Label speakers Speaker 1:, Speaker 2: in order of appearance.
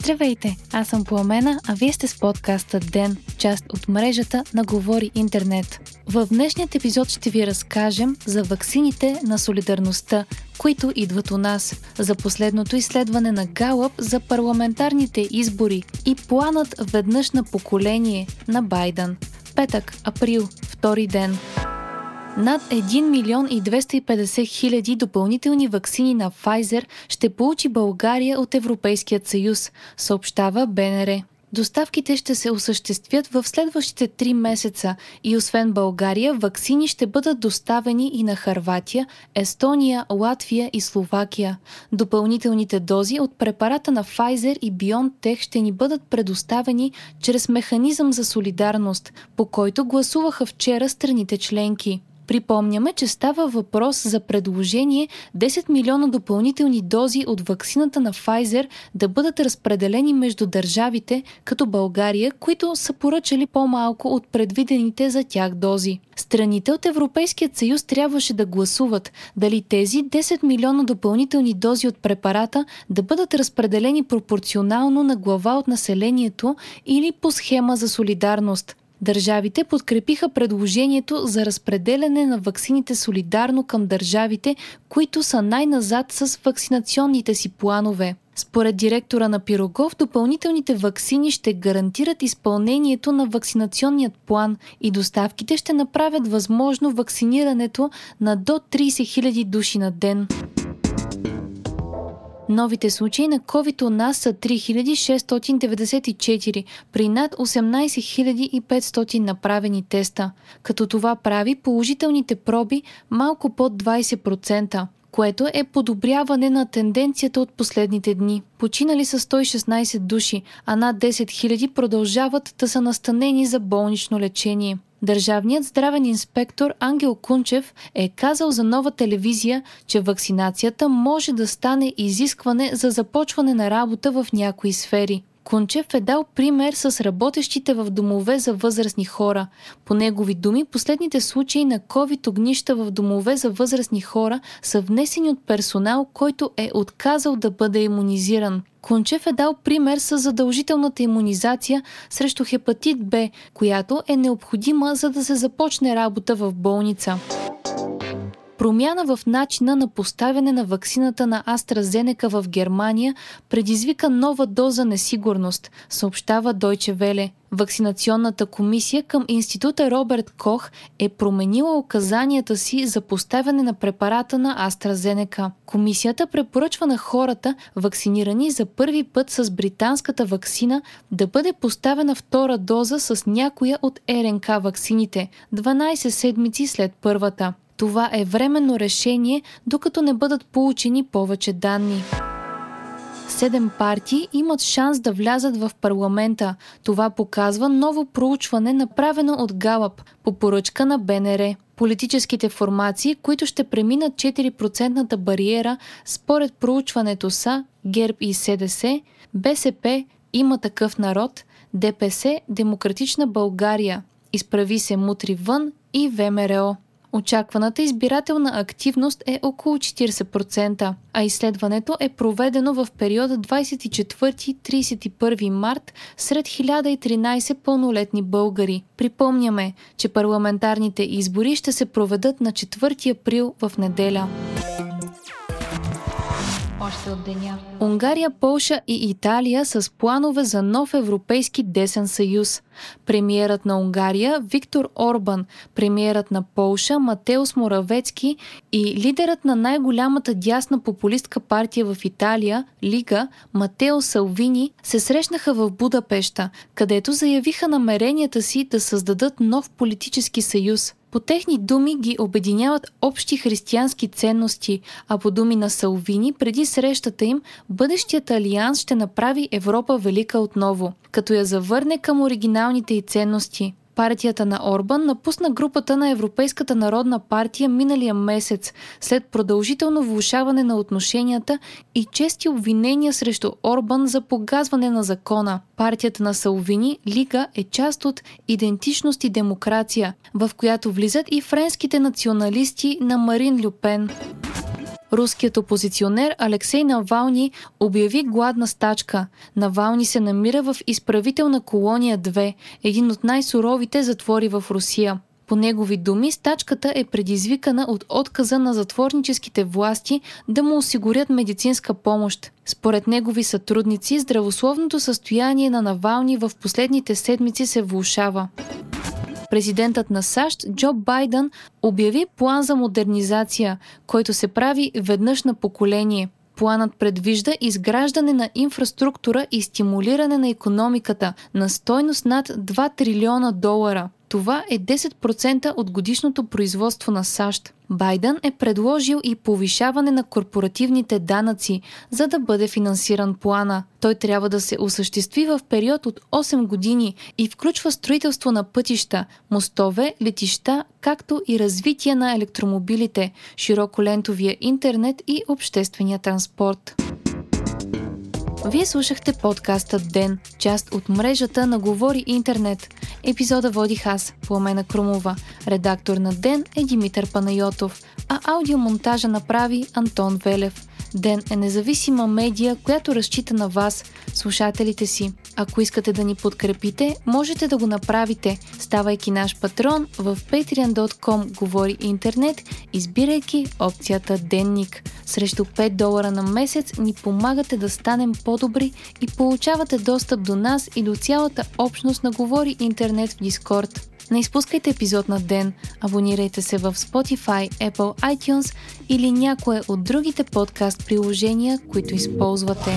Speaker 1: Здравейте, аз съм Пламена, а вие сте с подкаста ДЕН, част от мрежата на Говори Интернет. В днешният епизод ще ви разкажем за ваксините на солидарността, които идват у нас, за последното изследване на Галъп за парламентарните избори и планът веднъж на поколение на Байден. Петък, април, втори ден. Над 1 милион и 250 хиляди допълнителни вакцини на Pfizer ще получи България от Европейският съюз, съобщава БНР. Доставките ще се осъществят в следващите 3 месеца и освен България, вакцини ще бъдат доставени и на Харватия, Естония, Латвия и Словакия. Допълнителните дози от препарата на Pfizer и BioNTech ще ни бъдат предоставени чрез механизъм за солидарност, по който гласуваха вчера страните членки. Припомняме, че става въпрос за предложение 10 милиона допълнителни дози от ваксината на Pfizer да бъдат разпределени между държавите, като България, които са поръчали по-малко от предвидените за тях дози. Страните от Европейският съюз трябваше да гласуват дали тези 10 милиона допълнителни дози от препарата да бъдат разпределени пропорционално на глава от населението или по схема за солидарност – Държавите подкрепиха предложението за разпределяне на ваксините солидарно към държавите, които са най-назад с вакцинационните си планове. Според директора на Пирогов, допълнителните ваксини ще гарантират изпълнението на вакцинационният план и доставките ще направят възможно вакцинирането на до 30 000 души на ден. Новите случаи на COVID у нас са 3694 при над 18500 направени теста, като това прави положителните проби малко под 20% което е подобряване на тенденцията от последните дни. Починали са 116 души, а над 10 000 продължават да са настанени за болнично лечение. Държавният здравен инспектор Ангел Кунчев е казал за нова телевизия, че вакцинацията може да стане изискване за започване на работа в някои сфери. Кунчев е дал пример с работещите в домове за възрастни хора. По негови думи, последните случаи на COVID огнища в домове за възрастни хора са внесени от персонал, който е отказал да бъде иммунизиран. Кунчев е дал пример с задължителната иммунизация срещу хепатит Б, която е необходима за да се започне работа в болница. Промяна в начина на поставяне на ваксината на AstraZeneca в Германия предизвика нова доза несигурност, съобщава Deutsche Welle. Вакцинационната комисия към института Роберт Кох е променила указанията си за поставяне на препарата на AstraZeneca. Комисията препоръчва на хората, вакцинирани за първи път с британската вакцина, да бъде поставена втора доза с някоя от РНК ваксините, 12 седмици след първата. Това е временно решение, докато не бъдат получени повече данни. Седем партии имат шанс да влязат в парламента. Това показва ново проучване, направено от Галъп по поръчка на БНР. Политическите формации, които ще преминат 4 бариера, според проучването са ГЕРБ и СДС, БСП, има такъв народ, ДПС, Демократична България, изправи се мутри вън и ВМРО. Очакваната избирателна активност е около 40%, а изследването е проведено в периода 24-31 март сред 1013 пълнолетни българи. Припомняме, че парламентарните избори ще се проведат на 4 април в неделя още от деня. Унгария, Полша и Италия с планове за нов европейски десен съюз. Премиерът на Унгария Виктор Орбан, премиерът на Полша Матеус Моравецки и лидерът на най-голямата дясна популистка партия в Италия, Лига, Матео Салвини, се срещнаха в Будапешта, където заявиха намеренията си да създадат нов политически съюз – по техни думи ги обединяват общи християнски ценности, а по думи на Салвини, преди срещата им, бъдещият алианс ще направи Европа велика отново, като я завърне към оригиналните й ценности – Партията на Орбан напусна групата на Европейската народна партия миналия месец след продължително влушаване на отношенията и чести обвинения срещу Орбан за погазване на закона. Партията на Салвини, Лига, е част от Идентичност и демокрация, в която влизат и френските националисти на Марин Люпен. Руският опозиционер Алексей Навални обяви гладна стачка. Навални се намира в изправителна колония 2, един от най-суровите затвори в Русия. По негови думи, стачката е предизвикана от отказа на затворническите власти да му осигурят медицинска помощ. Според негови сътрудници, здравословното състояние на Навални в последните седмици се влушава. Президентът на САЩ Джо Байден обяви план за модернизация, който се прави веднъж на поколение. Планът предвижда изграждане на инфраструктура и стимулиране на економиката на стойност над 2 трилиона долара. Това е 10% от годишното производство на САЩ. Байден е предложил и повишаване на корпоративните данъци, за да бъде финансиран плана. Той трябва да се осъществи в период от 8 години и включва строителство на пътища, мостове, летища, както и развитие на електромобилите, широколентовия интернет и обществения транспорт. Вие слушахте подкаста Ден, част от мрежата на Говори Интернет. Епизода водих аз, Пламена Крумова. Редактор на Ден е Димитър Панайотов, а аудиомонтажа направи Антон Велев. Ден е независима медия, която разчита на вас, слушателите си. Ако искате да ни подкрепите, можете да го направите, ставайки наш патрон в patreon.com Говори Интернет, избирайки опцията Денник. Срещу 5 долара на месец ни помагате да станем по-добри и получавате достъп до нас и до цялата общност на Говори Интернет в Дискорд. Не изпускайте епизод на ден, абонирайте се в Spotify, Apple iTunes или някое от другите подкаст приложения, които използвате.